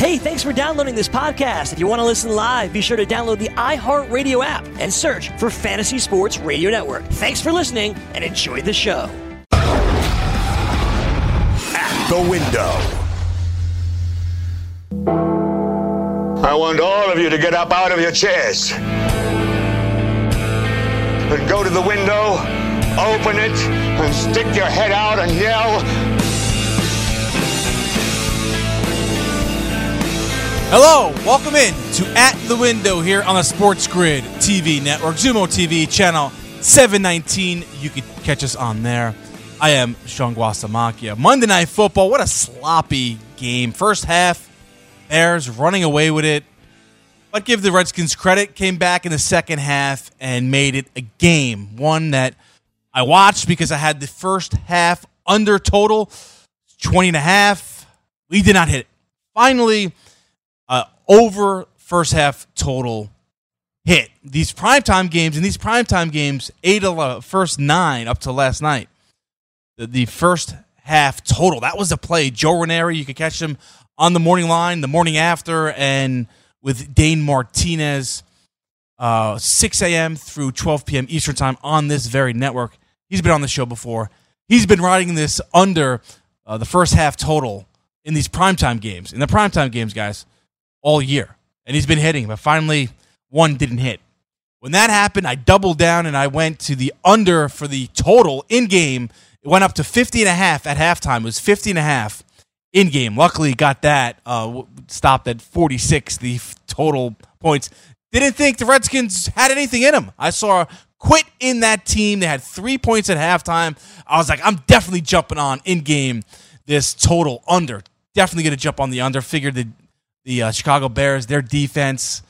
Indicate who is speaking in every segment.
Speaker 1: Hey, thanks for downloading this podcast. If you want to listen live, be sure to download the iHeartRadio app and search for Fantasy Sports Radio Network. Thanks for listening and enjoy the show.
Speaker 2: At the window.
Speaker 3: I want all of you to get up out of your chairs and go to the window, open it, and stick your head out and yell.
Speaker 4: Hello, welcome in to At the Window here on the Sports Grid TV network, Xumo TV channel 719. You can catch us on there. I am Sean Guasamakia. Monday Night Football, what a sloppy game. First half, Bears running away with it. But give the Redskins credit, came back in the second half and made it a game. One that I watched because I had the first half under total, 20 and a half. We did not hit it. Finally, over first half total hit. These primetime games, and these primetime games, eight of the first nine up to last night, the, the first half total, that was a play. Joe Ranieri, you could catch him on the morning line, the morning after, and with Dane Martinez, uh, 6 a.m. through 12 p.m. Eastern Time on this very network. He's been on the show before. He's been riding this under uh, the first half total in these primetime games. In the primetime games, guys, all year. And he's been hitting, but finally one didn't hit. When that happened, I doubled down and I went to the under for the total in game. It went up to 50 and a half at halftime. It was 50 and a half in game. Luckily, got that uh, stopped at 46, the total points. Didn't think the Redskins had anything in them. I saw quit in that team. They had three points at halftime. I was like, I'm definitely jumping on in game this total under. Definitely going to jump on the under. Figured that the uh, Chicago Bears, their defense,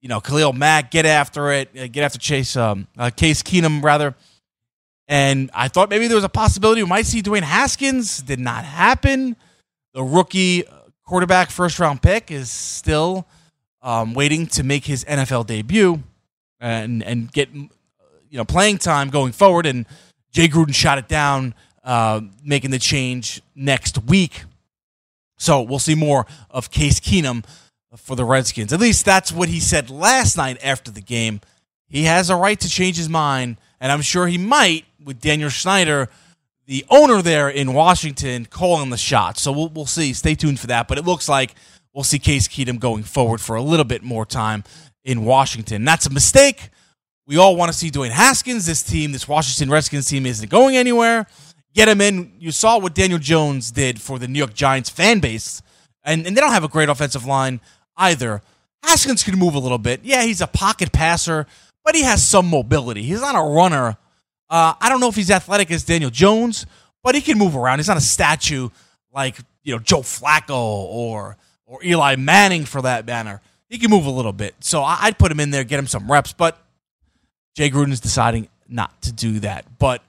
Speaker 4: you know, Khalil Mack, get after it, uh, get after Chase, um, uh, Case Keenum, rather. And I thought maybe there was a possibility we might see Dwayne Haskins. Did not happen. The rookie quarterback first round pick is still um, waiting to make his NFL debut and and get you know playing time going forward. And Jay Gruden shot it down, uh, making the change next week. So we'll see more of Case Keenum for the Redskins. At least that's what he said last night after the game. He has a right to change his mind, and I'm sure he might with Daniel Snyder, the owner there in Washington, calling the shots. So we'll, we'll see. Stay tuned for that. But it looks like we'll see Case Keenum going forward for a little bit more time in Washington. That's a mistake. We all want to see Dwayne Haskins. This team, this Washington Redskins team, isn't going anywhere get him in. You saw what Daniel Jones did for the New York Giants fan base, and, and they don't have a great offensive line either. Haskins can move a little bit. Yeah, he's a pocket passer, but he has some mobility. He's not a runner. Uh, I don't know if he's athletic as Daniel Jones, but he can move around. He's not a statue like you know Joe Flacco or or Eli Manning for that matter. He can move a little bit, so I'd put him in there, get him some reps. But Jay Gruden is deciding not to do that. But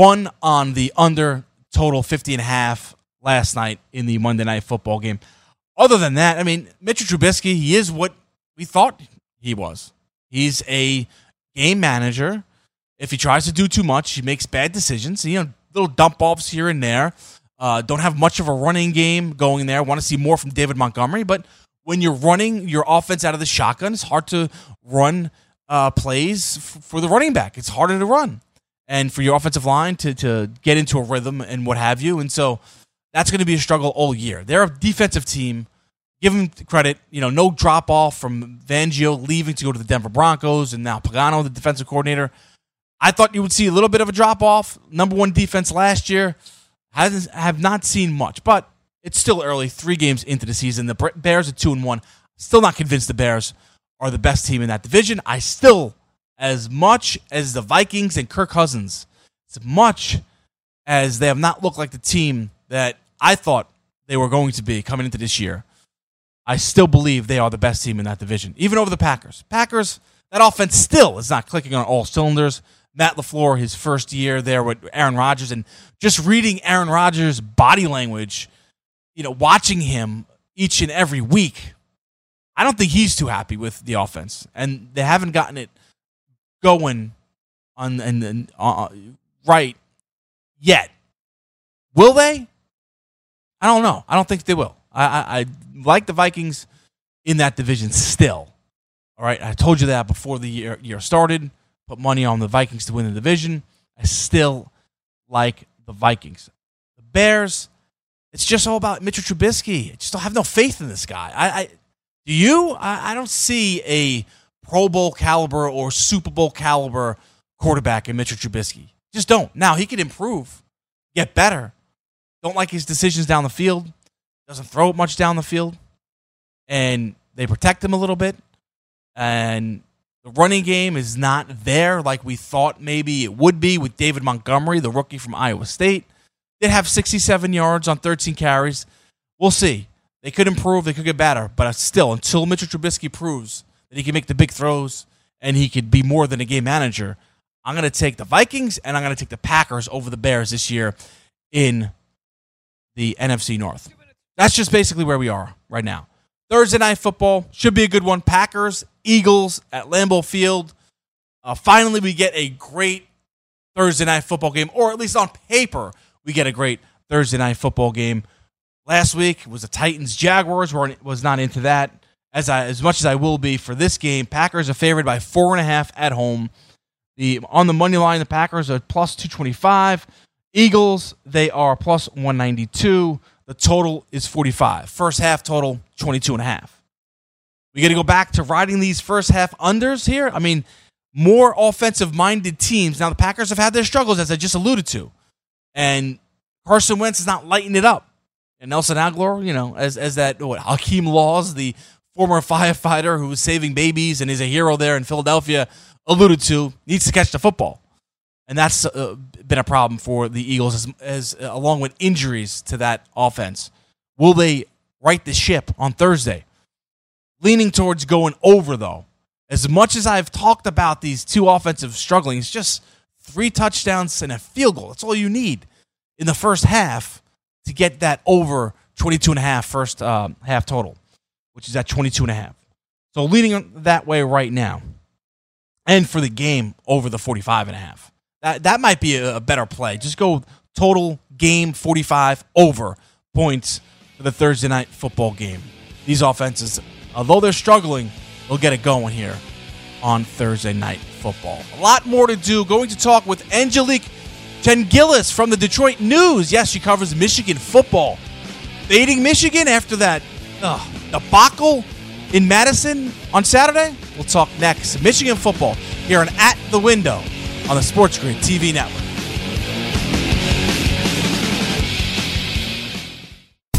Speaker 4: one on the under total 50 and a half last night in the Monday night football game. Other than that, I mean, Mitchell Trubisky, he is what we thought he was. He's a game manager. If he tries to do too much, he makes bad decisions. You know, little dump offs here and there. Uh, don't have much of a running game going there. Want to see more from David Montgomery, but when you're running your offense out of the shotgun, it's hard to run uh, plays f- for the running back. It's harder to run and for your offensive line to, to get into a rhythm and what have you. And so that's going to be a struggle all year. They're a defensive team. Give them credit. You know, no drop off from Fangio leaving to go to the Denver Broncos and now Pagano, the defensive coordinator. I thought you would see a little bit of a drop off. Number one defense last year. Hasn't have not seen much, but it's still early. Three games into the season, the Bears are two and one. Still not convinced the Bears are the best team in that division. I still as much as the Vikings and Kirk Cousins, as much as they have not looked like the team that I thought they were going to be coming into this year, I still believe they are the best team in that division, even over the Packers. Packers, that offense still is not clicking on all cylinders. Matt LaFleur, his first year there with Aaron Rodgers, and just reading Aaron Rodgers' body language, you know, watching him each and every week, I don't think he's too happy with the offense. And they haven't gotten it going on and, and uh, right yet. Will they? I don't know. I don't think they will. I, I, I like the Vikings in that division still. All right, I told you that before the year, year started. Put money on the Vikings to win the division. I still like the Vikings. The Bears, it's just all about Mitchell Trubisky. I just don't have no faith in this guy. I, I do you? I, I don't see a Pro Bowl caliber or Super Bowl caliber quarterback in Mitchell Trubisky. Just don't. Now he can improve, get better. Don't like his decisions down the field. Doesn't throw it much down the field, and they protect him a little bit. And the running game is not there like we thought maybe it would be with David Montgomery, the rookie from Iowa State. Did have 67 yards on 13 carries. We'll see. They could improve, they could get better, but still, until Mitchell Trubisky proves that he can make the big throws and he could be more than a game manager, I'm going to take the Vikings and I'm going to take the Packers over the Bears this year in the NFC North. That's just basically where we are right now. Thursday night football should be a good one. Packers, Eagles at Lambeau Field. Uh, finally, we get a great Thursday night football game, or at least on paper, we get a great Thursday night football game. Last week was the Titans Jaguars. Was not into that as I as much as I will be for this game. Packers are favored by four and a half at home. The on the money line, the Packers are plus two twenty five. Eagles they are plus one ninety two. The total is 45. First half total, 22 and a half. We got to go back to riding these first half unders here. I mean, more offensive minded teams. Now, the Packers have had their struggles, as I just alluded to. And Carson Wentz is not lighting it up. And Nelson Agholor, you know, as, as that, what, Hakeem Laws, the former firefighter who was saving babies and is a hero there in Philadelphia, alluded to, needs to catch the football and that's uh, been a problem for the Eagles as, as uh, along with injuries to that offense. Will they right the ship on Thursday? Leaning towards going over though. As much as I've talked about these two offensive struggling, it's just three touchdowns and a field goal. That's all you need in the first half to get that over 22 and a half first uh, half total, which is at 22 and a half. So leading that way right now. And for the game over the 45 and a half. That that might be a, better play. Just go total game 45 over points for the Thursday night football game. These offenses, although they're struggling, will get it going here on Thursday night football. A lot more to do. Going to talk with Angelique Chengelis from the Detroit News. Yes, she covers Michigan football. Fading Michigan after that uh, debacle in Madison on Saturday. We'll talk next. Michigan football here on At the Window on the Sports Grid TV network.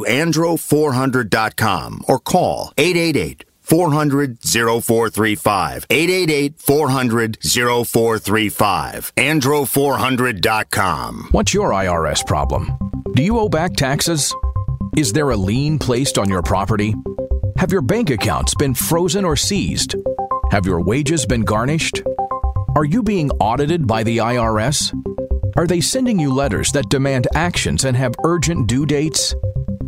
Speaker 5: andro400.com or call 888 400 0435. 888 400 0435. Andro400.com.
Speaker 6: What's your IRS problem? Do you owe back taxes? Is there a lien placed on your property? Have your bank accounts been frozen or seized? Have your wages been garnished? Are you being audited by the IRS? Are they sending you letters that demand actions and have urgent due dates?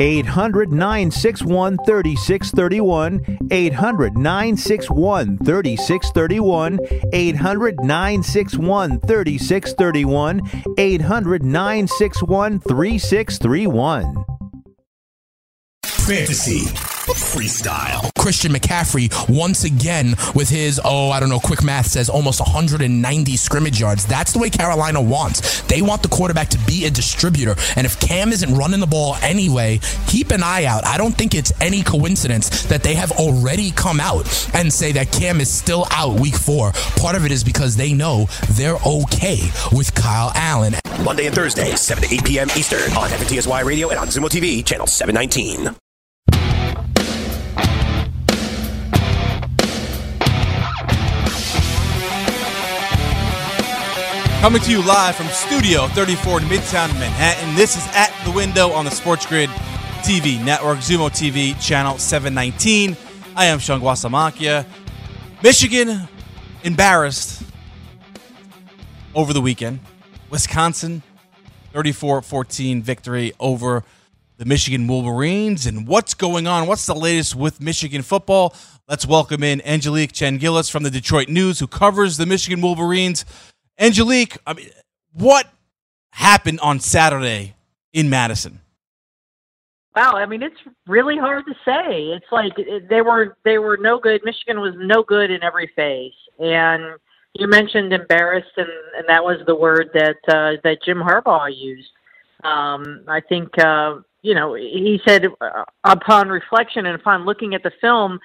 Speaker 7: 800 961 3631. 800 961 3631. 800 961 3631. 800 961 3631.
Speaker 8: Fantasy freestyle. Christian McCaffrey once again with his oh I don't know quick math says almost 190 scrimmage yards. That's the way Carolina wants. They want the quarterback to be a distributor. And if Cam isn't running the ball anyway, keep an eye out. I don't think it's any coincidence that they have already come out and say that Cam is still out week 4. Part of it is because they know they're okay with Kyle Allen.
Speaker 9: Monday and Thursday, 7 to 8 p.m. Eastern on FNTSY Radio and on Xumo TV, channel 719.
Speaker 4: Coming to you live from Studio 34 in Midtown Manhattan. This is At the Window on the Sports Grid TV network, Xumo TV, channel 719. I am Sean Guasamacchia. Michigan embarrassed over the weekend. Wisconsin 34-14 victory over the Michigan Wolverines. And what's going on? What's the latest with Michigan football? Let's welcome in Angelique Chengelis from the Detroit News, who covers the Michigan Wolverines. Angelique, I mean, what happened on Saturday in Madison?
Speaker 10: Wow, I mean it's really hard to say. It's like they were they were no good. Michigan was no good in every phase, and you mentioned embarrassed, and, and that was the word that uh, that Jim Harbaugh used. Um, I think uh, you know he said uh, upon reflection and upon looking at the film,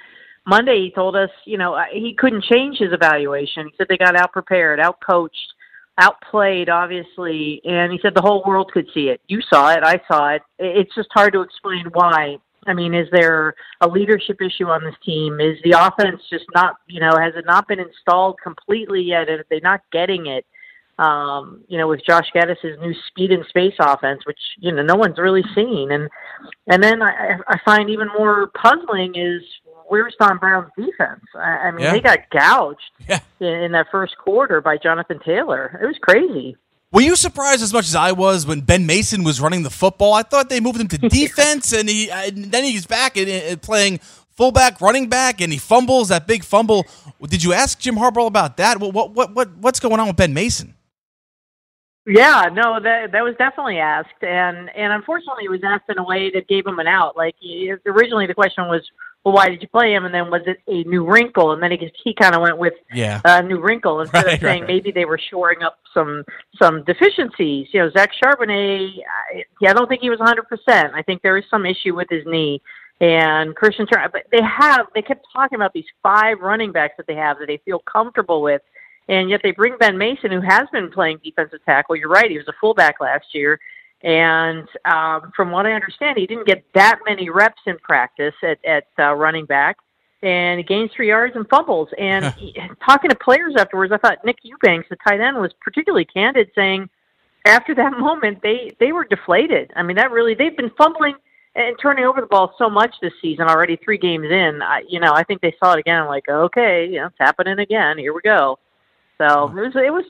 Speaker 10: Monday he told us, you know, he couldn't change his evaluation. He said they got out prepared, out coached, outplayed, obviously, and he said the whole world could see it. You saw it, I saw it. It's just hard to explain why. I mean, is there a leadership issue on this team? Is the offense just not, you know, has it not been installed completely yet? Are they not getting it? Um, you know, with Josh Gattis's new speed and space offense, which you know no one's really seen, and and then I, I find even more puzzling is where's Don Brown's defense? I, I mean,
Speaker 4: Yeah.
Speaker 10: they got gouged
Speaker 4: Yeah.
Speaker 10: in, in that first quarter by Jonathan Taylor. It was crazy.
Speaker 4: Were you surprised as much as I was when Ben Mason was running the football? I thought they moved him to defense, and he uh, and then he's back and, and playing fullback, running back, and he fumbles that big fumble. Did you ask Jim Harbaugh about that? What what what, what what's going on with Ben Mason?
Speaker 10: Yeah, no, that that was definitely asked, and and unfortunately, it was asked in a way that gave him an out. Like he, originally, the question was, "Well, why did you play him?" And then was it a new wrinkle? And then he he kind of went with
Speaker 4: Yeah.
Speaker 10: Uh, a new wrinkle instead
Speaker 4: Right,
Speaker 10: of saying
Speaker 4: right, right.
Speaker 10: maybe they were shoring up some some deficiencies. You know, Zach Charbonnet, I, yeah, I don't think he was 100. percent I think there is some issue with his knee. And Christian Turner, but they have they kept talking about these five running backs that they have that they feel comfortable with. And yet they bring Ben Mason, who has been playing defensive tackle. You're right; he was a fullback last year, and um, from what I understand, he didn't get that many reps in practice at at uh, running back, and he gains three yards and fumbles. And he, talking to players afterwards, I thought Nick Eubanks, the tight end, was particularly candid, saying after that moment they they were deflated. I mean, that really they've been fumbling and turning over the ball so much this season already. Three games in, I, you know, I think they saw it again. Like, okay, you know, it's happening again. Here we go. So it was, it was,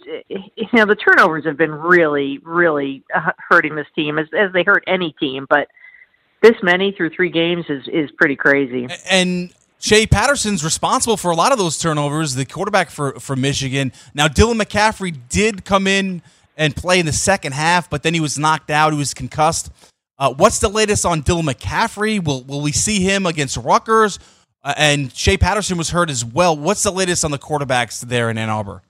Speaker 10: you know, the turnovers have been really, really uh, hurting this team as as they hurt any team. But this many through three games is is pretty crazy.
Speaker 4: And Shea Patterson's responsible for a lot of those turnovers, the quarterback for, for Michigan. Now, Dylan McCaffrey did come in and play in the second half, but then he was knocked out. He was concussed. Uh, what's the latest on Dylan McCaffrey? Will will we see him against Rutgers? Uh, and Shea Patterson was hurt as well. What's the latest on the quarterbacks there in Ann Arbor?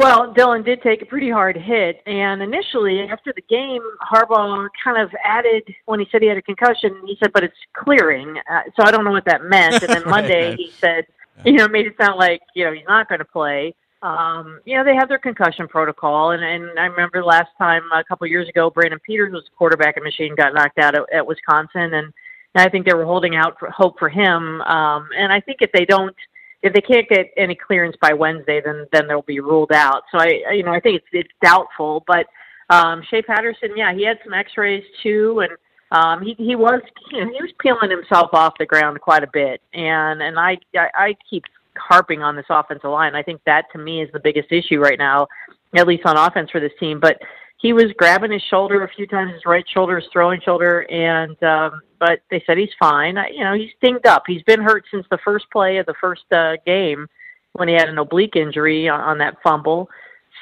Speaker 10: Well, Dylan did take a pretty hard hit, and initially after the game, Harbaugh kind of added when he said he had a concussion. He said, "But it's clearing," uh, so I don't know what that meant. And then Monday he said, you know, made it sound like you know he's not going to play. Um, you know, they have their concussion protocol, and and I remember last time a couple years ago, Brandon Peters was quarterback at Michigan, got knocked out at, at Wisconsin, and, and I think they were holding out for hope for him. Um, and I think if they don't if they can't get any clearance by Wednesday, then then they'll be ruled out. So I, you know, I think it's it's doubtful, but Um, Shea Patterson, yeah, he had some X-rays too, and um, he he was you know, he was peeling himself off the ground quite a bit, and and I I, I keep harping on this offensive line. I think that to me is the biggest issue right now, at least on offense for this team. But he was grabbing his shoulder a few times, his right shoulder, his throwing shoulder, and um, but they said he's fine. You know, he's dinged up. He's been hurt since the first play of the first uh, game when he had an oblique injury on, on that fumble.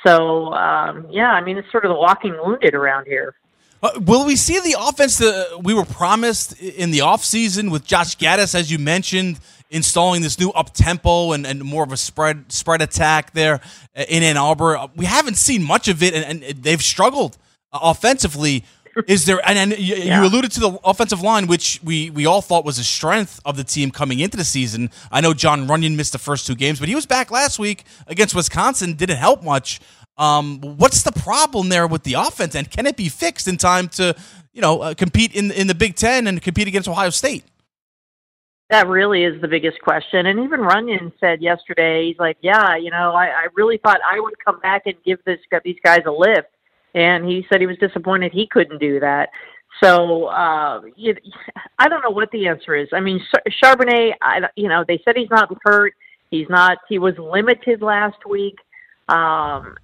Speaker 10: So um, yeah, I mean it's sort of the walking wounded around here.
Speaker 4: Uh, will we see the offense that we were promised in the offseason with Josh Gattis, as you mentioned, installing this new up tempo and, and more of a spread spread attack there in Ann Arbor? We haven't seen much of it, and, and they've struggled offensively. Is there and, and you, yeah. you, alluded to the offensive line, which we we all thought was a strength of the team coming into the season. I know John Runyan missed the first two games, but he was back last week against Wisconsin. Didn't help much. Um, what's the problem there with the offense, and can it be fixed in time to, you know, uh, compete in in the Big Ten and compete against Ohio State?
Speaker 10: That really is the biggest question. And even Runyan said yesterday, he's like, "Yeah, you know, I, I really thought I would come back and give this these guys a lift," and he said he was disappointed he couldn't do that. So uh, you, I don't know what the answer is. I mean, Charbonnet, I, you know, they said he's not hurt. He's not. He was limited last week. Um,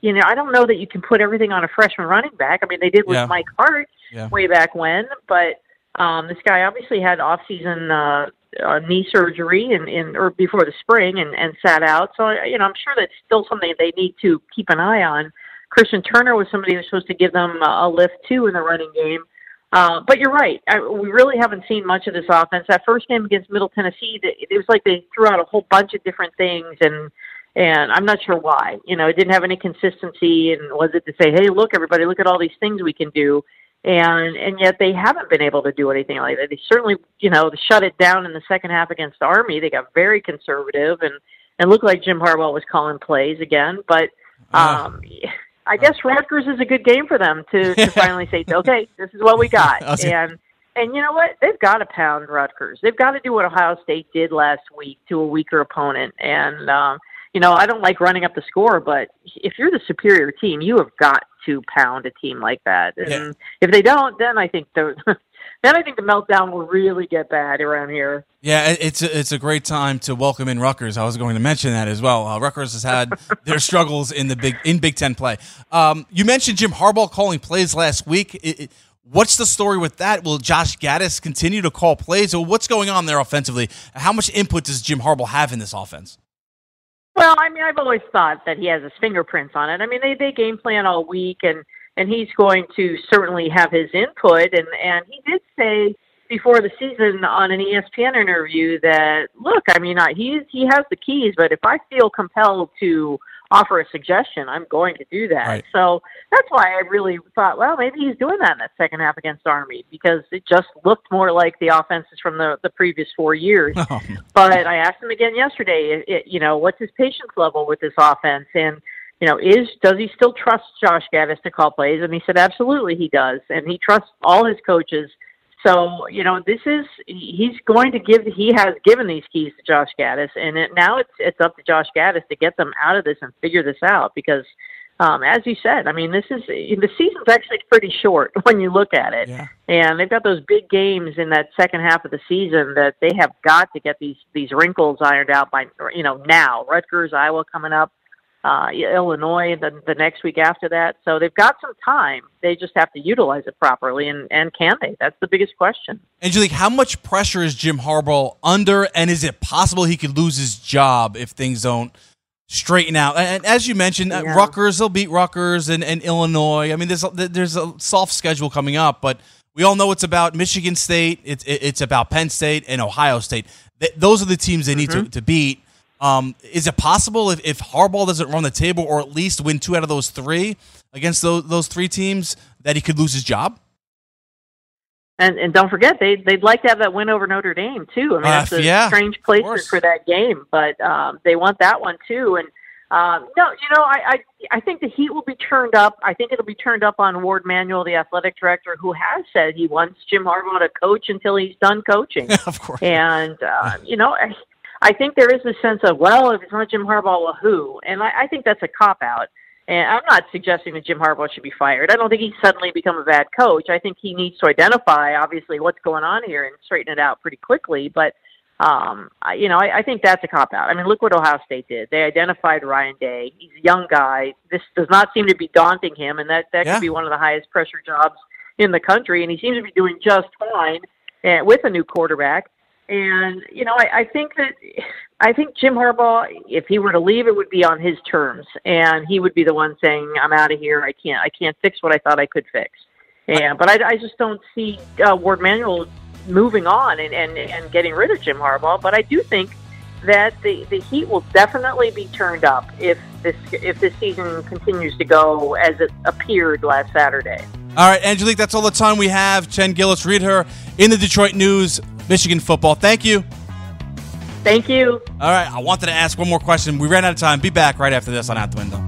Speaker 10: you know, I don't know that you can put everything on a freshman running back. I mean, they did with
Speaker 4: yeah.
Speaker 10: Mike Hart
Speaker 4: yeah.
Speaker 10: way back when, but um, this guy obviously had off-season uh, uh, knee surgery in, in or before the spring and, and sat out. So you know, I'm sure that's still something they need to keep an eye on. Christian Turner was somebody who's supposed to give them a lift too in the running game. Uh, but you're right. I, we really haven't seen much of this offense. That first game against Middle Tennessee, it was like they threw out a whole bunch of different things and and I'm not sure why. You know, it didn't have any consistency, and was it to say, "Hey, look, everybody, look at all these things we can do," and and yet they haven't been able to do anything like that. They certainly, you know, shut it down in the second half against Army. They got very conservative, and and looked like Jim Harbaugh was calling plays again. But uh-huh. um, I guess Rutgers is a good game for them to to finally say, "Okay, this is what we got," and. And you know what? They've got to pound Rutgers. They've got to do what Ohio State did last week to a weaker opponent. And um, you know, I don't like running up the score, but if you're the superior team, you have got to pound a team like that. And
Speaker 4: yeah.
Speaker 10: if they don't, then I think the then I think the meltdown will really get bad around here.
Speaker 4: Yeah, it's a, it's a great time to welcome in Rutgers. I was going to mention that as well. Uh, Rutgers has had their struggles in the big in Big Ten play. Um, you mentioned Jim Harbaugh calling plays last week. It, it, what's the story with that? Will Josh Gattis continue to call plays, or what's going on there offensively? How much input does Jim Harbaugh have in this offense?
Speaker 10: Well, I mean, I've always thought that he has his fingerprints on it. I mean, they they game plan all week, and and he's going to certainly have his input. And and he did say before the season on an ESPN interview that look, I mean, I, he's he has the keys, but if I feel compelled to offer a suggestion, I'm going to do that.
Speaker 4: Right.
Speaker 10: So that's why I really thought, well, maybe he's doing that in that second half against Army because it just looked more like the offenses from the the previous four years.
Speaker 4: Oh.
Speaker 10: But I asked him again yesterday, it, it, you know, what's his patience level with this offense and. You know, is does he still trust Josh Gattis to call plays? And he said, absolutely, he does, and he trusts all his coaches so you know, this is he's going to give. He has given these keys to Josh Gattis, and it, now it's it's up to Josh Gattis to get them out of this and figure this out. Because, um, as you said, I mean, this is the season's actually pretty short when you look at it,
Speaker 4: yeah.
Speaker 10: and they've got those big games in that second half of the season that they have got to get these these wrinkles ironed out by you know now. Rutgers, Iowa coming up uh, Illinois the, the next week after that. So they've got some time. They just have to utilize it properly, and, and can they? That's the biggest question.
Speaker 4: Angelique, how much pressure is Jim Harbaugh under, and is it possible he could lose his job if things don't straighten out? And as you mentioned, uh,
Speaker 10: Yeah.
Speaker 4: Rutgers, they'll beat Rutgers and, and Illinois. I mean, there's a, there's a soft schedule coming up, but we all know it's about Michigan State, it's, it's about Penn State, and Ohio State. Th- those are the teams they need to, to beat. Um, is it possible if, if Harbaugh doesn't run the table or at least win two out of those three against those, those three teams that he could lose his job?
Speaker 10: And and don't forget they they'd like to have that win over Notre Dame too. I mean,
Speaker 4: Uh,
Speaker 10: that's a
Speaker 4: yeah,
Speaker 10: strange placement for that game, but um, they want that one too. And um, no, you know, I, I I think the heat will be turned up. I think it'll be turned up on Warde Manuel, the athletic director, who has said he wants Jim Harbaugh to coach until he's done coaching.
Speaker 4: of course.
Speaker 10: And uh, you know, I, think there is a sense of well, if it's not Jim Harbaugh, well, who? And I, I think that's a cop out. And I'm not suggesting that Jim Harbaugh should be fired. I don't think he's suddenly become a bad coach. I think he needs to identify, obviously, what's going on here and straighten it out pretty quickly. But um, I, you know, I, I think that's a cop out. I mean, look what Ohio State did. They identified Ryan Day. He's a young guy. This does not seem to be daunting him, and that that
Speaker 4: Yeah.
Speaker 10: could be one of the highest pressure jobs in the country. And he seems to be doing just fine uh, with a new quarterback. And you know, I, I think that I think Jim Harbaugh, if he were to leave, it would be on his terms, and he would be the one saying, "I'm out of here. I can't. I can't fix what I thought I could fix." And but I, I just don't see uh, Warde Manuel moving on and, and and getting rid of Jim Harbaugh. But I do think that the the heat will definitely be turned up if this if this season continues to go as it appeared last Saturday.
Speaker 4: All right, Angelique, that's all the time we have. Chengelis, read her in the Detroit News, Michigan football. Thank you.
Speaker 10: Thank you.
Speaker 4: All right, I wanted to ask one more question. We ran out of time. Be back right after this on Out the Window.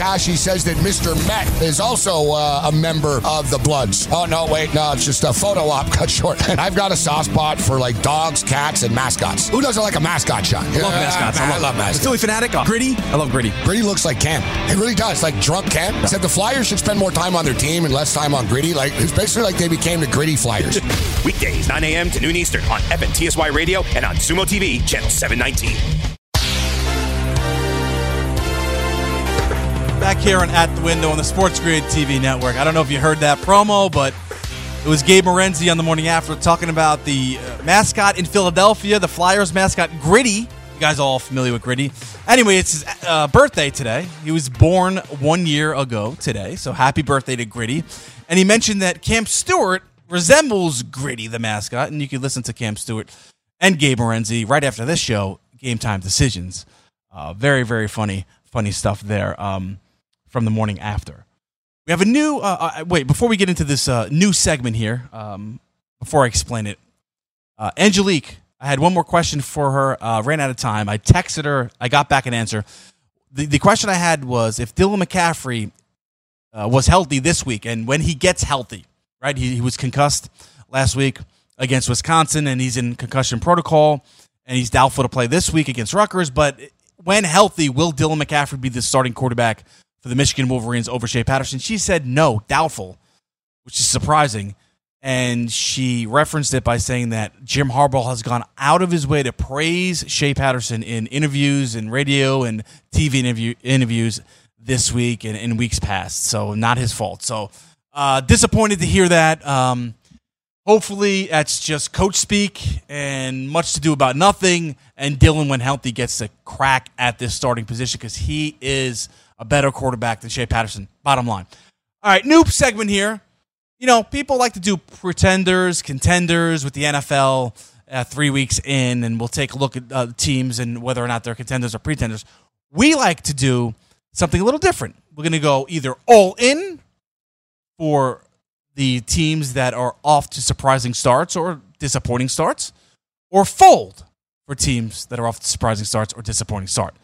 Speaker 11: Takashi says that Mr. Met is also uh, a member of the Bloods. Oh, no, wait, no, it's just a photo op cut short. And I've got a soft spot for like dogs, cats, and mascots. Who doesn't like a mascot shot?
Speaker 12: I love mascots.
Speaker 11: I love mascots.
Speaker 12: Philly fanatic. Gritty. I love Gritty.
Speaker 11: Gritty looks like Cam. It really does. Like drunk Cam. Said the Flyers should spend more time on their team and less time on Gritty. Like it's basically like they became the Gritty Flyers.
Speaker 9: Weekdays, 9 a.m. to noon Eastern on FNTSY Radio and on Xumo TV, channel 719.
Speaker 4: Here on At the Window on the Sports Grid TV network. I don't know if you heard that promo, but it was Gabe Morency on the morning after talking about the uh, mascot in Philadelphia, the Flyers mascot, Gritty. You guys are all familiar with Gritty. Anyway, it's his uh, birthday today. He was born one year ago today, so happy birthday to Gritty. And he mentioned that Cam Stewart resembles Gritty, the mascot, and you can listen to Cam Stewart and Gabe Morency right after this show, Game Time Decisions. Uh, very, very funny, funny stuff there um, from the morning after. We have a new. Uh, uh, wait, before we get into this uh, new segment here, um, before I explain it, uh, Angelique, I had one more question for her. Uh, ran out of time. I texted her. I got back an answer. The, the question I had was if Dylan McCaffrey uh, was healthy this week, and when he gets healthy, right? He, he was concussed last week against Wisconsin, and he's in concussion protocol, and he's doubtful to play this week against Rutgers. But when healthy, will Dylan McCaffrey be the starting quarterback for the Michigan Wolverines over Shea Patterson? She said no, doubtful, which is surprising. And she referenced it by saying that Jim Harbaugh has gone out of his way to praise Shea Patterson in interviews and radio and TV interview, interviews this week and in weeks past. So not his fault. So uh, disappointed to hear that. Um, hopefully that's just coach speak and much to do about nothing. And Dylan, when healthy, gets a crack at this starting position because he is a better quarterback than Shea Patterson. Bottom line. All right, noob segment here. You know, people like to do pretenders, contenders with the NFL uh, three weeks in, and we'll take a look at uh, teams and whether or not they're contenders or pretenders. We like to do something a little different. We're going to go either all in for the teams that are off to surprising starts or disappointing starts, or fold for teams that are off to surprising starts or disappointing start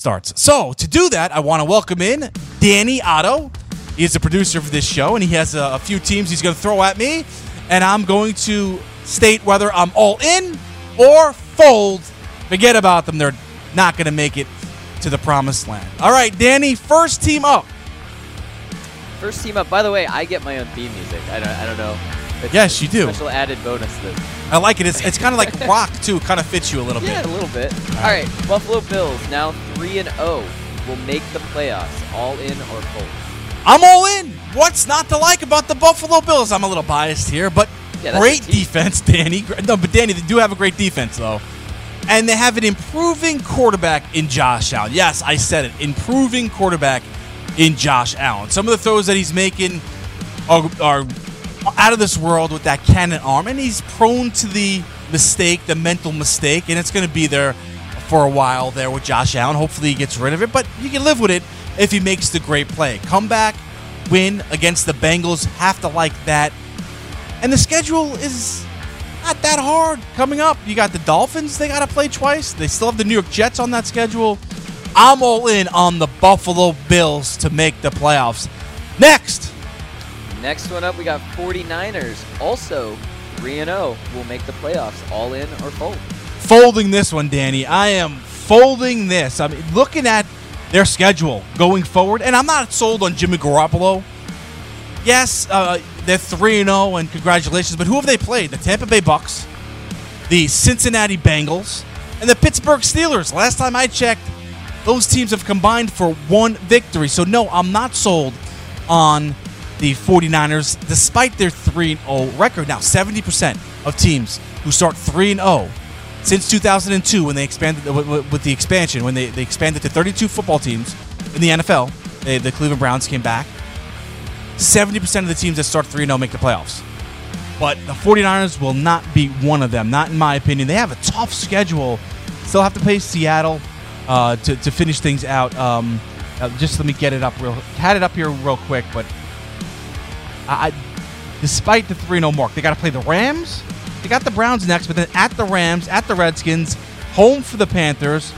Speaker 4: starts. So to do that, I want to welcome in Danny Otto. He is the producer for this show, and he has a, a few teams he's going to throw at me, and I'm going to state whether I'm all in or fold. Forget about them; they're not going to make it to the promised land. All right, Danny, first team up.
Speaker 13: First team up. By the way, I get my own theme music. I don't, I don't know. It's
Speaker 4: Yes, you do.
Speaker 13: Special added bonus.
Speaker 4: I like it. It's, it's kind of like rock too. Kind of fits you a little
Speaker 13: yeah,
Speaker 4: bit.
Speaker 13: Yeah, a little bit. All right, Buffalo Bills now three and zero will make the playoffs. All in or fold?
Speaker 4: I'm all in. What's not to like about the Buffalo Bills? I'm a little biased here, but
Speaker 13: Yeah,
Speaker 4: great defense, Danny. No, but Danny, they do have a great defense though, and they have an improving quarterback in Josh Allen. Yes, I said it. Improving quarterback in Josh Allen. Some of the throws that he's making are, are out of this world with that cannon arm, and he's prone to the mistake, the mental mistake, and it's going to be there for a while there with Josh Allen. Hopefully, he gets rid of it, but you can live with it if he makes the great play. Come back, win against the Bengals. Have to like that. And the schedule is not that hard coming up. You got the Dolphins, they got to play twice. They still have the New York Jets on that schedule. I'm all in on the Buffalo Bills to make the playoffs. Next.
Speaker 13: Next one up, we got 49ers. Also 3 and 0 will make the playoffs. All in or fold?
Speaker 4: folding this one, Danny. I am folding this. I'm looking at their schedule going forward, and I'm not sold on Jimmy Garoppolo. Yes, uh, they're three and zero, and congratulations. But who have they played? The Tampa Bay Bucks, the Cincinnati Bengals, and the Pittsburgh Steelers. Last time I checked, those teams have combined for one victory. So no, I'm not sold on the 49ers, despite their 3 0 record. Now, 70% of teams who start 3 0 since 2002, when they expanded with, the expansion, when they, they expanded to 32 football teams in the NFL, they, the Cleveland Browns came back. 70% of the teams that start 3 0 make the playoffs. But the 49ers will not be one of them, not in my opinion. They have a tough schedule. Still have to play Seattle uh, to, to finish things out. Um, uh, just let me get it up real. Had it up here real quick, but I despite the 3 0 mark, they got to play the Rams. They got the Browns next, but then at the Rams, at the Redskins, home for the Panthers,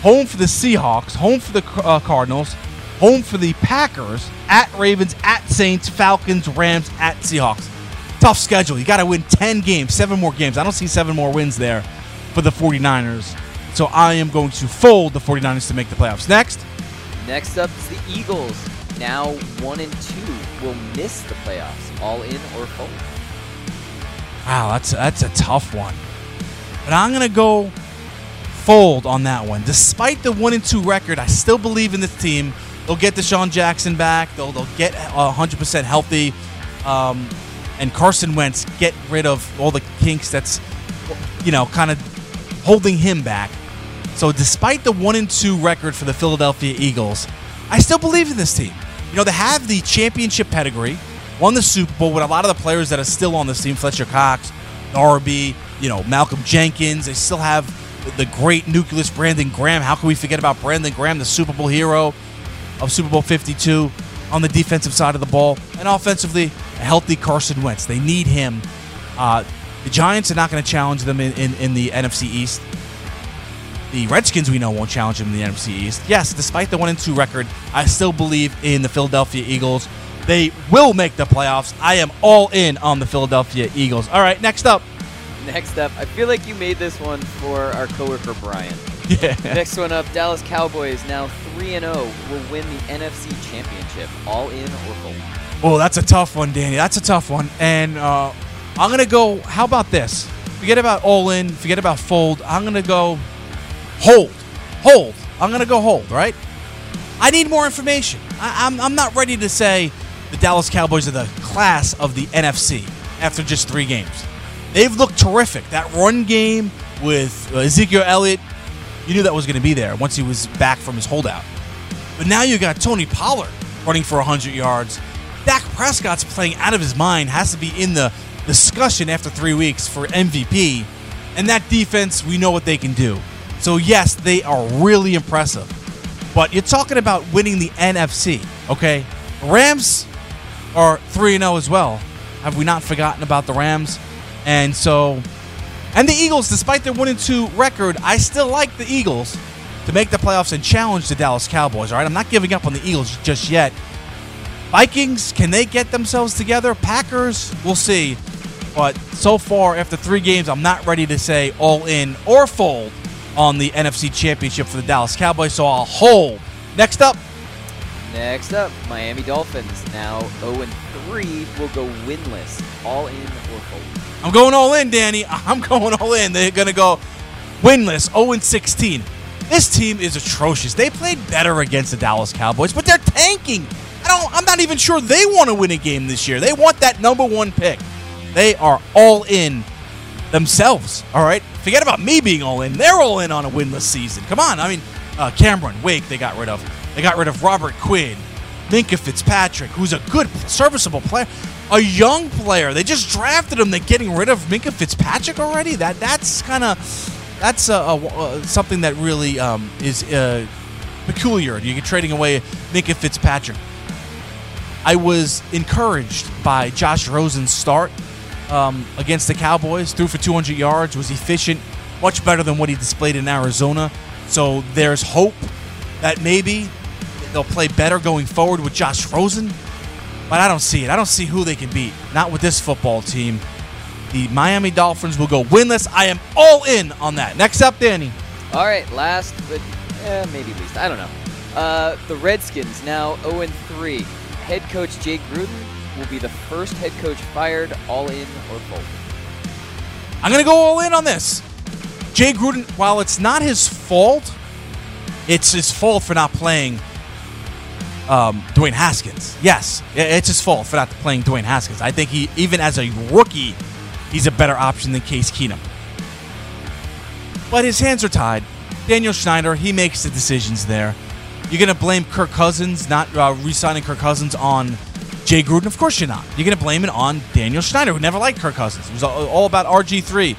Speaker 4: home for the Seahawks, home for the uh, Cardinals, home for the Packers, at Ravens, at Saints, Falcons, Rams, at Seahawks. Tough schedule. You got to win 10 games, seven more games. I don't see seven more wins there for the 49ers. So I am going to fold the 49ers to make the playoffs. Next.
Speaker 13: Next up is the Eagles. Now one and two will miss the playoffs. All in or fold?
Speaker 4: Wow, that's that's a tough one. But I'm gonna go fold on that one. Despite the one and two record, I still believe in this team. They'll get DeSean Jackson back. They'll they'll get 100% healthy, um, and Carson Wentz get rid of all the kinks that's you know kind of holding him back. So despite the one and two record for the Philadelphia Eagles, I still believe in this team. You know they have the championship pedigree, won the Super Bowl with a lot of the players that are still on this team: Fletcher Cox, Darby, you know Malcolm Jenkins. They still have the great nucleus Brandon Graham. How can we forget about Brandon Graham, the Super Bowl hero of Super Bowl 52 on the defensive side of the ball, and offensively a healthy Carson Wentz. They need him. Uh, the Giants are not going to challenge them in, in, in the NFC East. The Redskins we know won't challenge him in the NFC East. Yes, despite the one and two record, I still believe in the Philadelphia Eagles. They will make the playoffs. I am all in on the Philadelphia Eagles. All right, next up.
Speaker 13: Next up, I feel like you made this one for our coworker Brian.
Speaker 4: Yeah.
Speaker 13: Next one up, Dallas Cowboys now 3 and 0 will win the NFC Championship. All in or fold.
Speaker 4: Oh, that's a tough one, Danny. That's a tough one. And uh, I'm going to go, how about this? Forget about all in, forget about fold. I'm going to go hold. Hold. I'm going to go hold, right? I need more information. I, I'm, I'm not ready to say the Dallas Cowboys are the class of the NFC after just three games. They've looked terrific. That run game with uh, Ezekiel Elliott, you knew that was going to be there once he was back from his holdout. But now you got Tony Pollard running for 100 yards. Dak Prescott's playing out of his mind, has to be in the discussion after three weeks for MVP. And that defense, we know what they can do. So, yes, they are really impressive. But you're talking about winning the NFC, okay? Rams are 3 0 as well. Have we not forgotten about the Rams? And so, and the Eagles, despite their 1 and 2 record, I still like the Eagles to make the playoffs and challenge the Dallas Cowboys, all right? I'm not giving up on the Eagles just yet. Vikings, can they get themselves together? Packers, we'll see. But so far, after three games, I'm not ready to say all in or fold on the NFC Championship for the Dallas Cowboys, so I'll hold. Next up,
Speaker 13: Next up, Miami Dolphins now 0 and 3 will go winless. All in or fold.
Speaker 4: I'm going all in, Danny. I'm going all in. They're going to go winless, 0 and 16. This team is atrocious. They played better against the Dallas Cowboys, but they're tanking. I don't. I'm not even sure they want to win a game this year. They want that number one pick. They are all in themselves. All right. Forget about me being all in. They're all in on a winless season. Come on. I mean, uh, Cameron Wake. They got rid of. They got rid of Robert Quinn, Minkah Fitzpatrick, who's a good, serviceable player, a young player. They just drafted him. They're getting rid of Minkah Fitzpatrick already. That that's kind of that's uh, uh, something that really um, is uh, peculiar. You're trading away Minkah Fitzpatrick. I was encouraged by Josh Rosen's start um, against the Cowboys. Threw for 200 yards, was efficient, much better than what he displayed in Arizona. So there's hope that maybe they'll play better going forward with Josh Rosen. But I don't see it. I don't see who they can beat. Not with this football team. The Miami Dolphins will go winless. I am all in on that. Next up, Danny.
Speaker 13: All right, last but eh, maybe least. I don't know. Uh, the Redskins now 0 and 3. Head coach Jay Gruden will be the first head coach fired. All in or fold.
Speaker 4: I'm going to go all in on this. Jay Gruden, while it's not his fault, it's his fault for not playing um, Dwayne Haskins. Yes, it's his fault for not playing Dwayne Haskins. I think he, even as a rookie, he's a better option than Case Keenum. But his hands are tied. Daniel Snyder, he makes the decisions there. You're going to blame Kirk Cousins, not uh, re signing Kirk Cousins on Jay Gruden? Of course you're not. You're going to blame it on Daniel Snyder, who never liked Kirk Cousins. It was all about RG3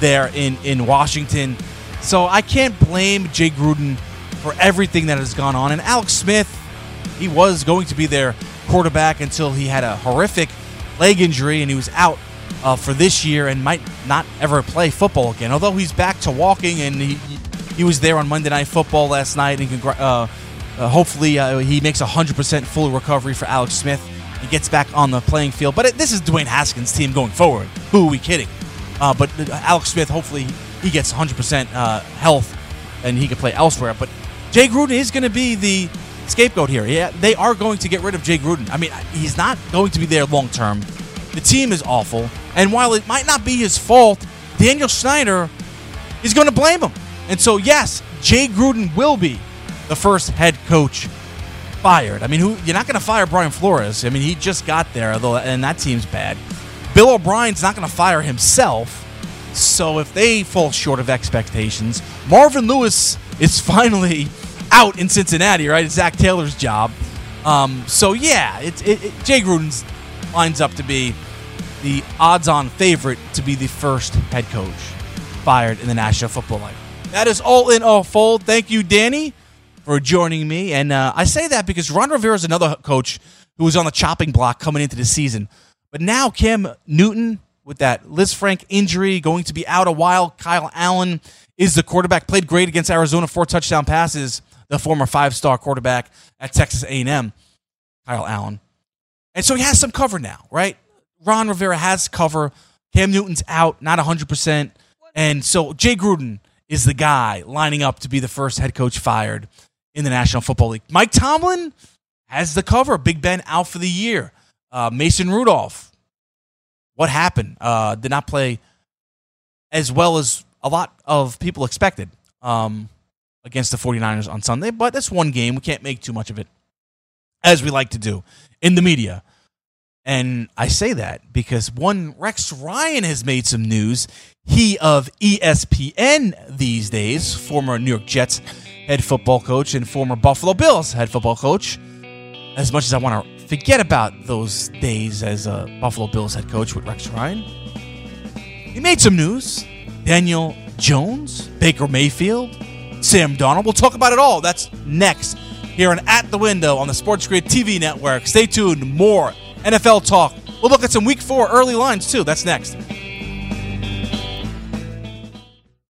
Speaker 4: there in, in Washington. So I can't blame Jay Gruden for everything that has gone on. And Alex Smith, he was going to be their quarterback until he had a horrific leg injury and he was out uh, for this year and might not ever play football again. Although he's back to walking and he he was there on Monday Night Football last night and congr- uh, uh, hopefully uh, he makes a hundred percent full recovery for Alex Smith and gets back on the playing field. But it, this is Dwayne Haskins' team going forward. Who are we kidding? Uh, but uh, Alex Smith, hopefully he gets 100% uh, health and he can play elsewhere. But Jay Gruden is going to be the scapegoat here. Yeah, they are going to get rid of Jay Gruden. I mean, he's not going to be there long term. The team is awful, and while it might not be his fault, Daniel Snyder is going to blame him. And so, yes, Jay Gruden will be the first head coach fired. I mean, who you're not going to fire Brian Flores. I mean, he just got there, although, and that team's bad. Bill O'Brien's not going to fire himself. So if they fall short of expectations, Marvin Lewis is finally out in Cincinnati, right? It's Zac Taylor's job. Um, so yeah, it, it, it, Jay Gruden lines up to be the odds-on favorite to be the first head coach fired in the National Football League. That is all in all fold. Thank you, Danny, for joining me. And uh, I say that because Ron Rivera is another coach who was on the chopping block coming into the season. But now Cam Newton with that Lisfranc injury going to be out a while. Kyle Allen is the quarterback. Played great against Arizona, four touchdown passes. The former five-star quarterback at Texas A&M, Kyle Allen, and so he has some cover now, right? Ron Rivera has cover. Cam Newton's out, not 100%. And so Jay Gruden is the guy lining up to be the first head coach fired in the National Football League. Mike Tomlin has the cover. Big Ben out for the year. Uh, Mason Rudolph, what happened? Uh, did not play as well as a lot of people expected um, against the 49ers on Sunday, but that's one game. We can't make too much of it, as we like to do in the media. And I say that because one Rex Ryan has made some news. He of ESPN these days, former New York Jets head football coach and former Buffalo Bills head football coach. As much as I want to forget about those days as a Buffalo Bills head coach with Rex Ryan, he made some news. Daniel Jones, Baker Mayfield, Sam Darnold. We'll talk about it all. That's next here on At the Window on the Sports Grid TV network. Stay tuned. More NFL talk. We'll look at some week four early lines, too. That's next.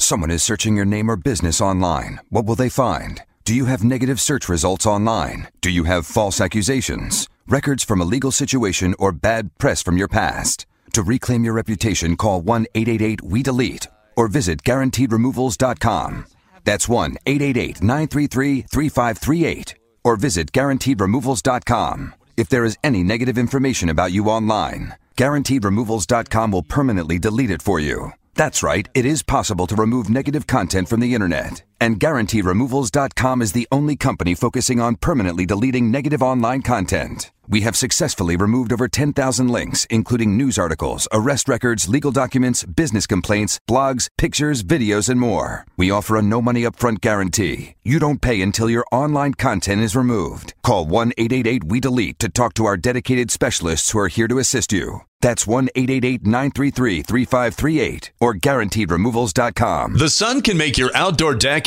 Speaker 14: Someone is searching your name or business online. What will they find? Do you have negative search results online? Do you have false accusations, records from a legal situation, or bad press from your past? To reclaim your reputation, call 1 888 We Delete or visit guaranteedremovals.com. That's 1 888 933 3538 or visit guaranteedremovals.com. If there is any negative information about you online, guaranteedremovals.com will permanently delete it for you. That's right, it is possible to remove negative content from the internet. And GuaranteeRemovals.com is the only company focusing on permanently deleting negative online content. We have successfully removed over 10,000 links, including news articles, arrest records, legal documents, business complaints, blogs, pictures, videos, and more. We offer a no money upfront guarantee. You don't pay until your online content is removed. Call 1 888 We Delete to talk to our dedicated specialists who are here to assist you. That's 1 888 933 3538 or guaranteedremovals.com.
Speaker 15: The sun can make your outdoor deck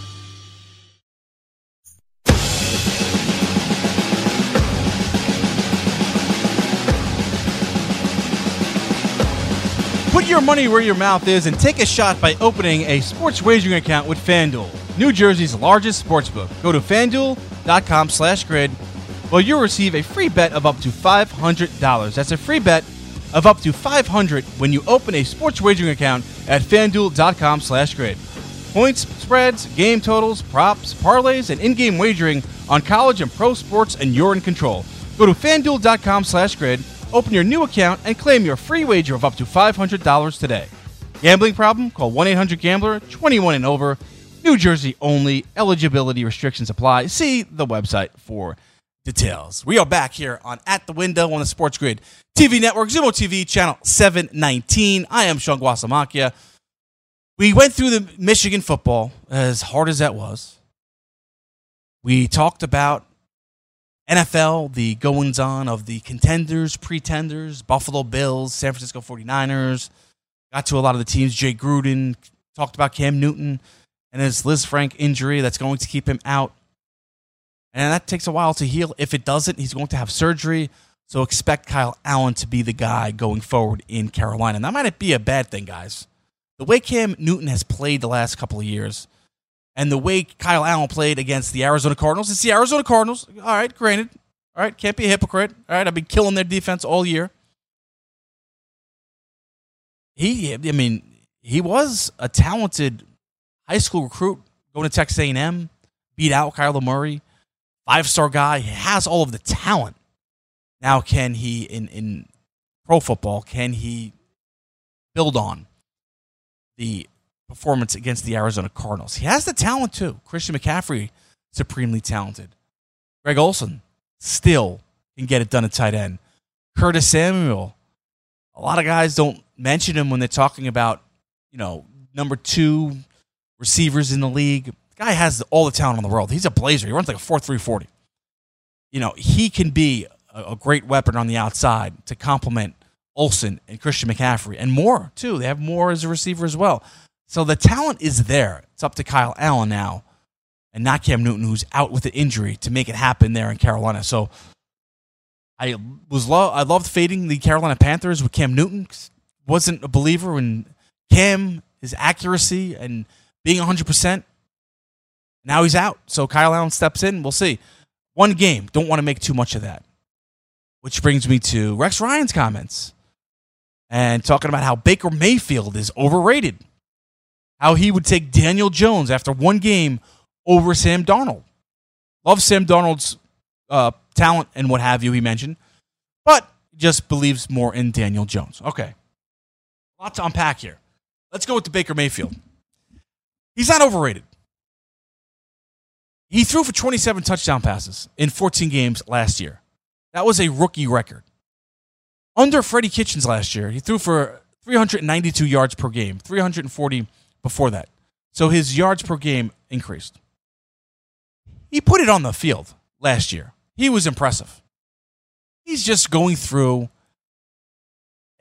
Speaker 4: your money where your mouth is and take a shot by opening a sports wagering account with FanDuel, New Jersey's largest sportsbook. Go to fanduel.com slash grid where you'll receive a free bet of up to $500. That's a free bet of up to $500 when you open a sports wagering account at fanduel.com slash grid. Points, spreads, game totals, props, parlays, and in-game wagering on college and pro sports and you're in control. Go to fanduel.com slash grid Open your new account and claim your free wager of up to $500 today. Gambling problem? Call 1 800 Gambler 21 and over. New Jersey only. Eligibility restrictions apply. See the website for details. We are back here on At the Window on the Sports Grid TV network, Xumo TV, channel 719. I am Sean Guasamakia. We went through the Michigan football, as hard as that was. We talked about NFL, the goings on of the contenders, pretenders, Buffalo Bills, San Francisco 49ers. Got to a lot of the teams. Jay Gruden talked about Cam Newton and his Lisfranc injury that's going to keep him out. And that takes a while to heal. If it doesn't, he's going to have surgery. So expect Kyle Allen to be the guy going forward in Carolina. And that might be a bad thing, guys. The way Cam Newton has played the last couple of years and the way Kyle Allen played against the Arizona Cardinals, it's the Arizona Cardinals. All right, granted. All right, can't be a hypocrite. All right, I've been killing their defense all year. He, I mean, he was a talented high school recruit going to Texas A&M, beat out Kyler Murray, five star guy. He has all of the talent. Now, can he in in pro football? Can he build on the performance against the Arizona Cardinals? He has the talent too. Christian McCaffrey, supremely talented. Greg Olsen still can get it done at tight end. Curtis Samuel. A lot of guys don't mention him when they're talking about, you know, number two receivers in the league. The guy has all the talent in the world. He's a blazer. He runs like a 4 3 40. You know, he can be a, a great weapon on the outside to complement Olsen and Christian McCaffrey and more, too. They have more as a receiver as well. So the talent is there. It's up to Kyle Allen now and not Cam Newton, who's out with an injury, to make it happen there in Carolina. So I was lo- I loved fading the Carolina Panthers with Cam Newton. Wasn't a believer in Cam, his accuracy, and being 100%. Now he's out. So Kyle Allen steps in. We'll see. One game. Don't want to make too much of that. Which brings me to Rex Ryan's comments and talking about how Baker Mayfield is overrated. How he would take Daniel Jones after one game over Sam Darnold. Love Sam Darnold's uh, talent and what have you, he mentioned, but just believes more in Daniel Jones. Okay. A lot to unpack here. Let's go with the Baker Mayfield. He's not overrated. He threw for 27 touchdown passes in 14 games last year. That was a rookie record. Under Freddie Kitchens last year, he threw for 392 yards per game, 340 before that. So his yards per game increased. He put it on the field last year. He was impressive. He's just going through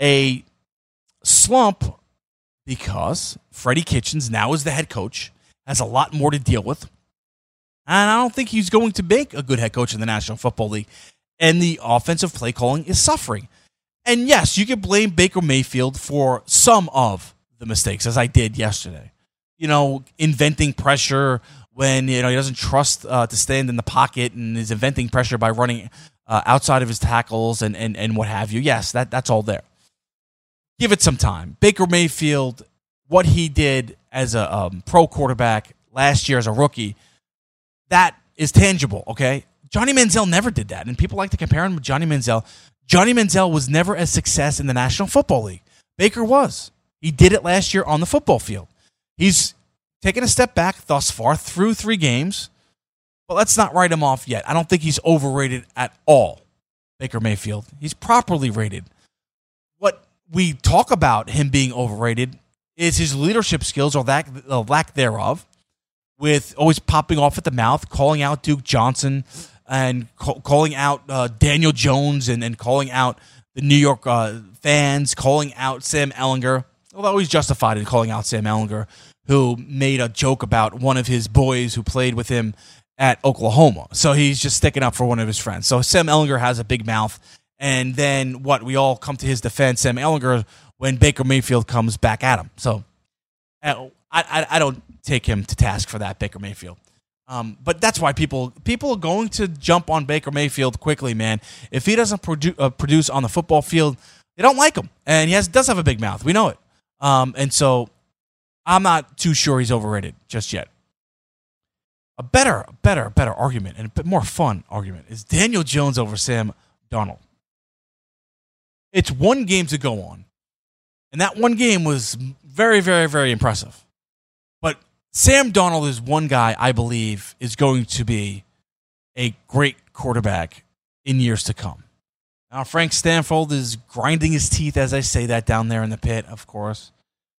Speaker 4: a slump because Freddie Kitchens now is the head coach, has a lot more to deal with. And I don't think he's going to make a good head coach in the National Football League. And the offensive play calling is suffering. And yes, you can blame Baker Mayfield for some of the mistakes, as I did yesterday. You know, inventing pressure when you know he doesn't trust uh, to stand in the pocket and is inventing pressure by running uh, outside of his tackles and, and and what have you. Yes, that that's all there. Give it some time. Baker Mayfield, what he did as a um, pro quarterback last year as a rookie, that is tangible. Okay, Johnny Manziel never did that, and people like to compare him with Johnny Manziel. Johnny Manziel was never a success in the National Football League. Baker was. He did it last year on the football field. He's taken a step back thus far through three games, but let's not write him off yet. I don't think he's overrated at all, Baker Mayfield. He's properly rated. What we talk about him being overrated is his leadership skills or lack, uh, lack thereof, with always popping off at the mouth, calling out Duke Johnson and ca- calling out uh, Daniel Jones and, and calling out the New York uh, fans, calling out Sam Ehlinger although he's justified in calling out Sam Ehlinger, who made a joke about one of his boys who played with him at Oklahoma. So he's just sticking up for one of his friends. So Sam Ehlinger has a big mouth. And then what? We all come to his defense, Sam Ehlinger, when Baker Mayfield comes back at him. So uh, I, I, I don't take him to task for that, Baker Mayfield. Um, but that's why people people are going to jump on Baker Mayfield quickly, man. If he doesn't produ- uh, produce on the football field, they don't like him, and he has, does have a big mouth. We know it. Um, and so I'm not too sure he's overrated just yet. A better, better, better argument and a bit more fun argument is Daniel Jones over Sam Darnold. It's one game to go on. And that one game was very, very, very impressive. But Sam Darnold is one guy I believe is going to be a great quarterback in years to come. Now, Frank Stanford is grinding his teeth as I say that down there in the pit, of course.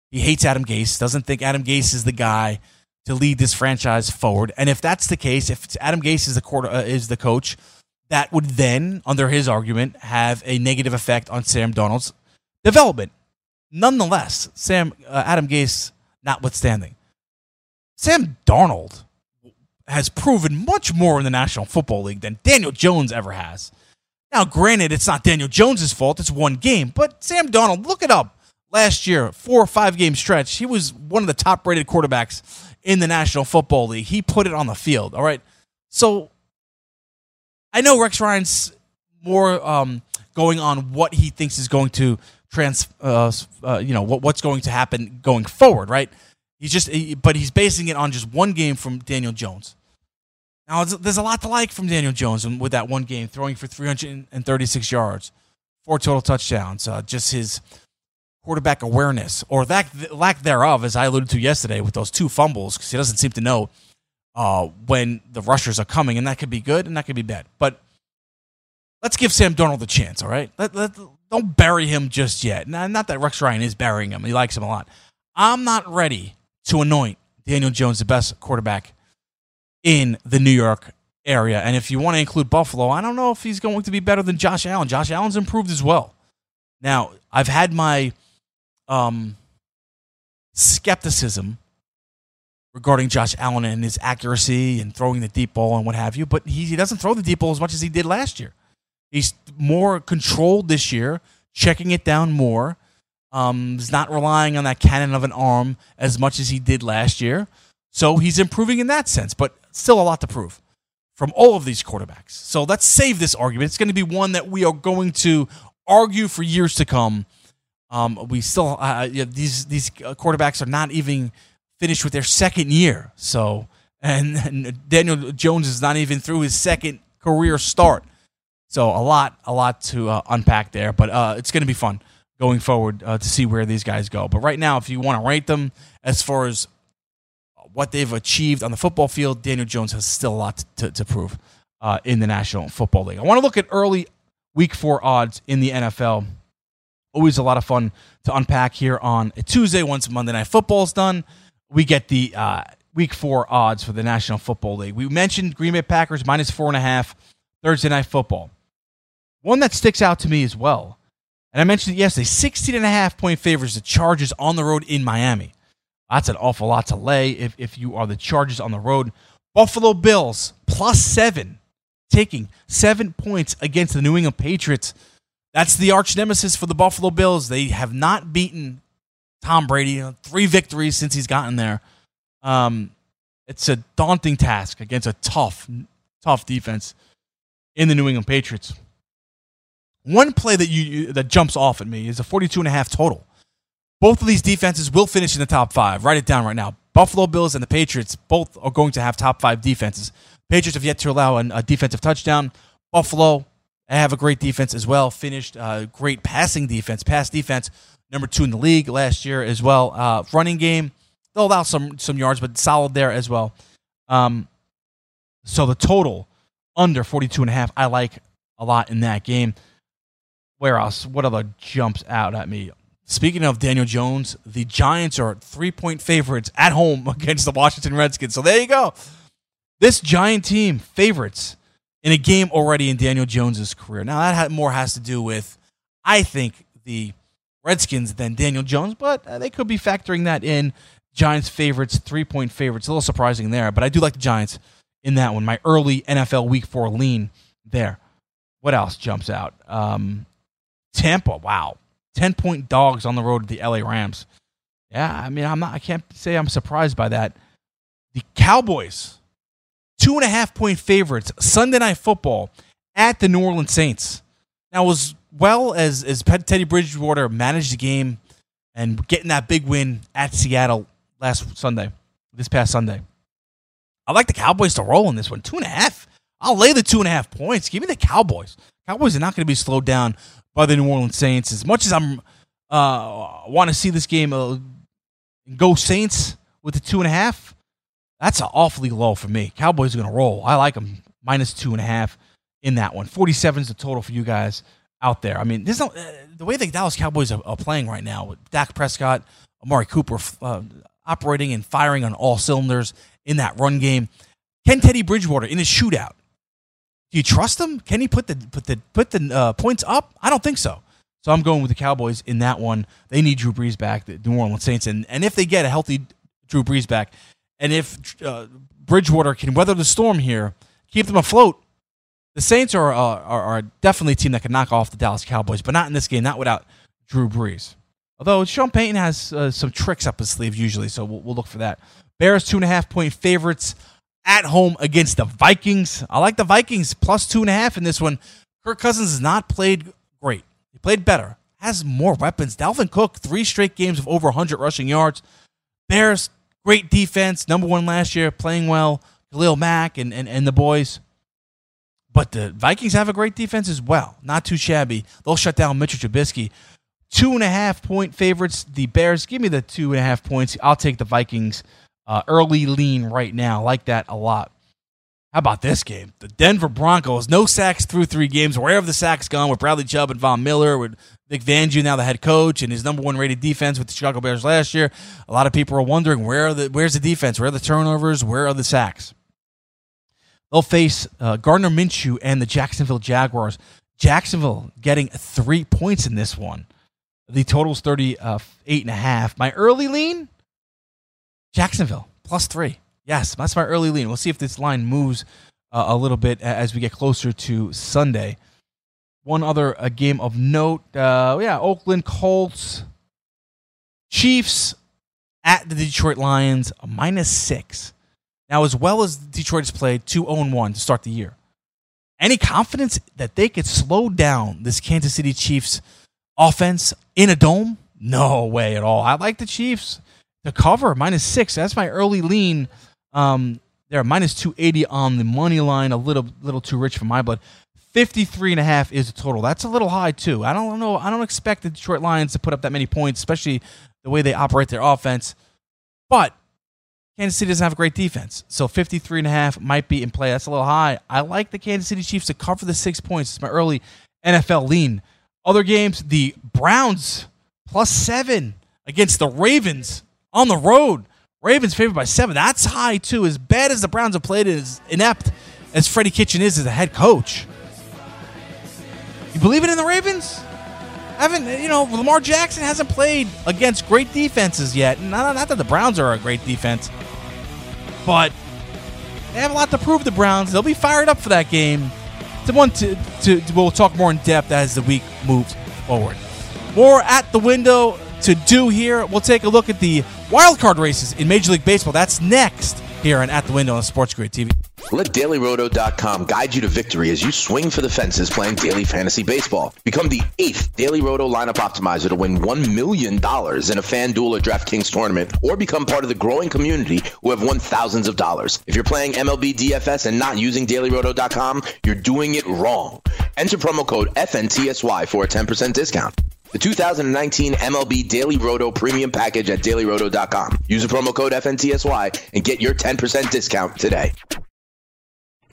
Speaker 4: He hates Adam Gase, doesn't think Adam Gase is the guy to lead this franchise forward. And if that's the case, if Adam Gase is the quarter, uh, is the coach, that would then, under his argument, have a negative effect on Sam Darnold's development. Nonetheless, Sam uh, Adam Gase notwithstanding, Sam Darnold has proven much more in the National Football League than Daniel Jones ever has. Now, granted, it's not Daniel Jones's fault; it's one game. But Sam Darnold, look it up. Last year, four or five game stretch, he was one of the top rated quarterbacks in the National Football League. He put it on the field. All right, so I know Rex Ryan's more um, going on what he thinks is going to trans, uh, uh, you know, what, what's going to happen going forward, right? He's just, but he's basing it on just one game from Daniel Jones. Now, there's a lot to like from Daniel Jones with that one game, throwing for 336 yards, four total touchdowns, uh, just his quarterback awareness or lack, lack thereof, as I alluded to yesterday with those two fumbles, because he doesn't seem to know uh, when the rushers are coming, and that could be good and that could be bad. But let's give Sam Darnold a chance, all right? Let, let, don't bury him just yet. Now, not that Rex Ryan is burying him, he likes him a lot. I'm not ready to anoint Daniel Jones the best quarterback in the New York area. And if you want to include Buffalo, I don't know if he's going to be better than Josh Allen. Josh Allen's improved as well. Now, I've had my um, skepticism regarding Josh Allen and his accuracy and throwing the deep ball and what have you, but he, he doesn't throw the deep ball as much as he did last year. He's more controlled this year, checking it down more. Um, he's not relying on that cannon of an arm as much as he did last year. So he's improving in that sense, but still a lot to prove from all of these quarterbacks. So let's save this argument. It's going to be one that we are going to argue for years to come. Um, we still uh, yeah, these these quarterbacks are not even finished with their second year. So and, and Daniel Jones is not even through his second career start. So a lot, a lot to uh, unpack there, but uh, it's going to be fun going forward uh, to see where these guys go. But right now, if you want to rate them as far as what they've achieved on the football field, Daniel Jones has still a lot to, to prove uh, in the National Football League. I want to look at early Week Four odds in the NFL. Always a lot of fun to unpack here on a Tuesday once Monday Night Football is done. We get the uh, Week Four odds for the National Football League. We mentioned Green Bay Packers minus four and a half Thursday Night Football. One that sticks out to me as well, and I mentioned it yesterday 16 and a half point favors the Chargers on the road in Miami. That's an awful lot to lay if, if you are the Chargers on the road. Buffalo Bills plus seven, taking seven points against the New England Patriots. That's the arch nemesis for the Buffalo Bills. They have not beaten Tom Brady. Three victories since he's gotten there. Um, it's a daunting task against a tough, tough defense in the New England Patriots. One play that you that jumps off at me is a 42 and a half total. Both of these defenses will finish in the top five. Write it down right now. Buffalo Bills and the Patriots both are going to have top five defenses. Patriots have yet to allow an, a defensive touchdown. Buffalo have a great defense as well. Finished uh, great passing defense, pass defense, number two in the league last year as well. Uh, running game, they'll allow some some yards, but solid there as well. Um, so the total under 42 and a half, I like a lot in that game where else? What other jumps out at me? Speaking of Daniel Jones, the Giants are three point favorites at home against the Washington Redskins. So there you go. This Giant team, favorites in a game already in Daniel Jones's career. Now, that more has to do with, I think, the Redskins than Daniel Jones, but uh, they could be factoring that in. Giants favorites, three point favorites. A little surprising there, but I do like the Giants in that one. My early NFL week four lean there. What else jumps out? Um, Tampa, wow. 10 point dogs on the road to the LA Rams. Yeah, I mean, I'm not, I can't say I'm surprised by that. The Cowboys, two and a half point favorites, Sunday night football at the New Orleans Saints. Now, as well as, as Teddy Bridgewater managed the game and getting that big win at Seattle last Sunday, this past Sunday, I like the Cowboys to roll in this one. Two and a half. I'll lay the two and a half points. Give me the Cowboys. Cowboys are not going to be slowed down by the New Orleans Saints. As much as I'm uh, want to see this game uh, go Saints with the two and a half, That's awfully low for me. Cowboys are going to roll. I like them minus two and a half in that one. 47 is the total for you guys out there. I mean, there's no uh, the way the Dallas Cowboys are, are, playing right now with Dak Prescott, Amari Cooper uh, operating and firing on all cylinders in that run game. Can Teddy Bridgewater in a shootout? Do you trust him? Can he put the put the put the uh, points up? I don't think so. So I'm going with the Cowboys in that one. They need Drew Brees back, the New Orleans Saints, and and if they get a healthy Drew Brees back, and if uh, Bridgewater can weather the storm here, keep them afloat, the Saints are, uh, are, are definitely a team that can knock off the Dallas Cowboys, but not in this game, not without Drew Brees. Although Sean Payton has uh, some tricks up his sleeve usually, so we'll, we'll look for that. Bears two and a half point favorites at home against the Vikings. I like the Vikings plus two and a half in this one. Kirk Cousins has not played great. He played better, has more weapons. Dalvin Cook, three straight games of over 100 rushing yards. Bears, great defense, number one last year, playing well. Khalil Mack and, and, and the boys. But the Vikings have a great defense as well. Not too shabby. They'll shut down Mitchell Trubisky. Two and a half point favorites. The Bears, give me the two and a half points. I'll take the Vikings uh, early lean right now. like that a lot. How about this game? The Denver Broncos, no sacks through three games. Where have the sacks gone with Bradley Chubb and Von Miller, with Vic Fangio now the head coach, and his number one rated defense with the Chicago Bears last year? A lot of people are wondering where are the where's the defense? Where are the turnovers? Where are the sacks? They'll face uh, Gardner Minshew and the Jacksonville Jaguars. Jacksonville getting three points in this one. The total's 38 uh, and a half. My early lean, Jacksonville, plus three. Yes, that's my early lean. We'll see if this line moves uh, a little bit as we get closer to Sunday. One other uh, game of note, uh, yeah, Oakland Colts, Chiefs at the Detroit Lions, minus six. Now, as well as Detroit has played 2 0 1 to start the year, any confidence that they could slow down this Kansas City Chiefs offense in a dome? No way at all. I like the Chiefs to cover minus six. That's my early lean. Um, they're minus 280 on the money line, a little little too rich for my blood. 53 and a half is the total. That's a little high too. I don't know. I don't expect the Detroit Lions to put up that many points, especially the way they operate their offense. But Kansas City doesn't have a great defense. So 53 and a half might be in play. That's a little high. I like the Kansas City Chiefs to cover the six points. It's my early NFL lean. Other games, the Browns plus seven against the Ravens on the road. Ravens favored by seven. That's high too. As bad as the Browns have played, as inept as Freddie Kitchen is as a head coach. You believe it in the Ravens? haven't you know Lamar Jackson hasn't played against great defenses yet. Not, not that the Browns are a great defense, but they have a lot to prove. The Browns they'll be fired up for that game. The one to, to, to we'll talk more in depth as the week moves forward. More at the window to do here. We'll take a look at the wild card races in Major League Baseball. That's next here on At the Window on Sports Grid TV.
Speaker 16: Let DailyRoto.com guide you to victory as you swing for the fences playing daily fantasy baseball. Become the eighth Daily Roto lineup optimizer to win $1 million in a FanDuel or DraftKings tournament, or become part of the growing community who have won thousands of dollars. If you're playing MLB DFS and not using DailyRoto.com, you're doing it wrong. Enter promo code FNTSY for a 10% discount. The 2019 MLB Daily Roto Premium Package at dailyroto.com. Use the promo code FNTSY and get your 10% discount today.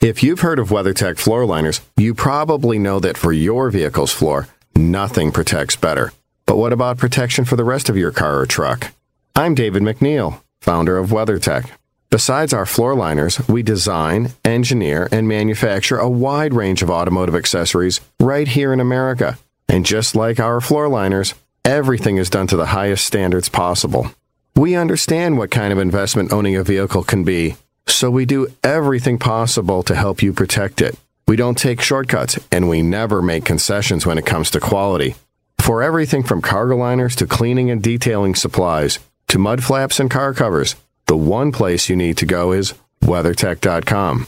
Speaker 17: If you've heard of WeatherTech floor liners, you probably know that for your vehicle's floor, nothing protects better. But what about protection for the rest of your car or truck? I'm David MacNeil, founder of WeatherTech. Besides our floor liners, we design, engineer, and manufacture a wide range of automotive accessories right here in America. And just like our floor liners, everything is done to the highest standards possible. We understand what kind of investment owning a vehicle can be so we do everything possible to help you protect it. We don't take shortcuts, and we never make concessions when it comes to quality. For everything from cargo liners to cleaning and detailing supplies to mud flaps and car covers, the one place you need to go is WeatherTech.com.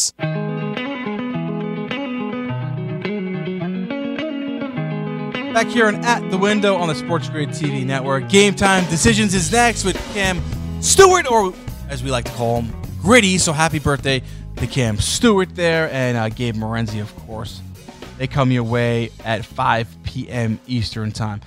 Speaker 4: Back here and at the window on the Sports Grid TV network. Game time decisions is next with Cam Stewart, or as we like to call him, Gritty. So happy birthday to Cam Stewart there, and uh, Gabe Morency, of course. They come your way at 5 p.m. Eastern time.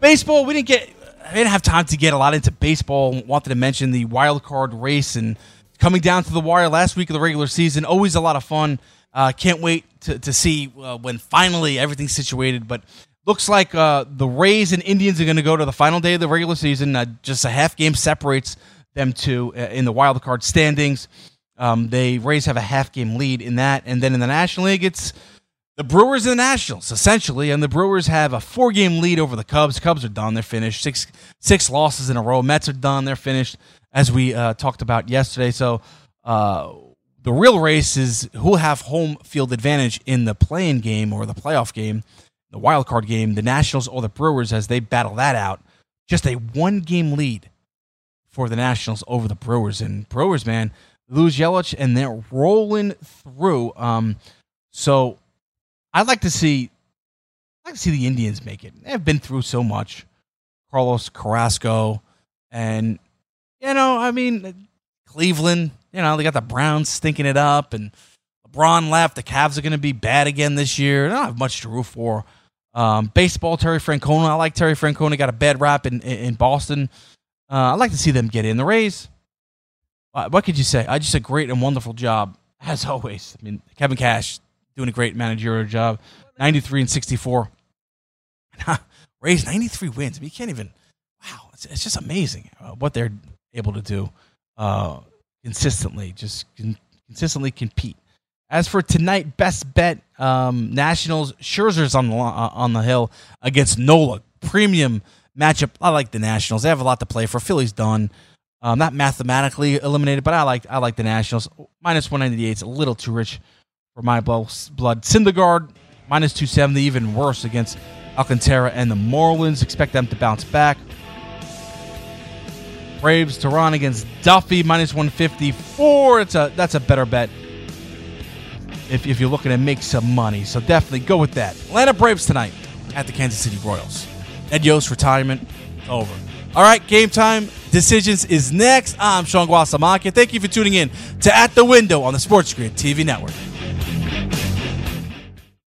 Speaker 4: Baseball, we didn't get, I didn't have time to get a lot into baseball. Wanted to mention the wild card race and coming down to the wire last week of the regular season. Always a lot of fun. Uh, can't wait to, to see uh, when finally everything's situated. But looks like uh, the Rays and Indians are going to go to the final day of the regular season. Uh, just a half game separates them two uh, in the wild card standings. Um, they Rays have a half game lead in that, and then in the National League, it's the Brewers and the Nationals essentially, and the Brewers have a four game lead over the Cubs. Cubs are done; they're finished. Six six losses in a row. Mets are done; they're finished, as we uh, talked about yesterday. So. Uh, the real race is who will have home field advantage in the playing game or the playoff game the wild card game, the Nationals or the Brewers as they battle that out. Just a one game lead for the Nationals over the Brewers. And Brewers, man, lose Yelich and they're rolling through. Um, so I'd like to see I'd like to see the Indians make it. They've been through so much. Carlos Carrasco and you know, I mean Cleveland, you know, they got the Browns stinking it up and LeBron left. The Cavs are going to be bad again this year. They don't have much to root for. Um, baseball, Terry Francona. I like Terry Francona. Got a bad rap in, in Boston. Uh, I'd like to see them get in. The Rays, uh, what could you say? I just a great and wonderful job, as always. I mean, Kevin Cash doing a great managerial job. 93 and 64. Rays, 93 wins. I mean, you can't even, wow, it's, it's just amazing uh, what they're able to do uh, consistently, just con- consistently compete. As for tonight, best bet um, Nationals Scherzer's on the uh, on the hill against Nola. Premium matchup. I like the Nationals. They have a lot to play for. Philly's done. Um, not mathematically eliminated, but I like I like the Nationals. Minus one ninety eight is a little too rich for my blood. Syndergaard minus two seventy, even worse against Alcantara and the Marlins. Expect them to bounce back. Braves to run against Duffy minus one fifty four. It's a that's a better bet if, if you're looking to make some money. So definitely go with that. Atlanta Braves tonight at the Kansas City Royals. Ned Yost retirement over. All right, game time decisions is next. I'm Sean Guasamaki. Thank you for tuning in to At the Window on the Sports Grid TV network.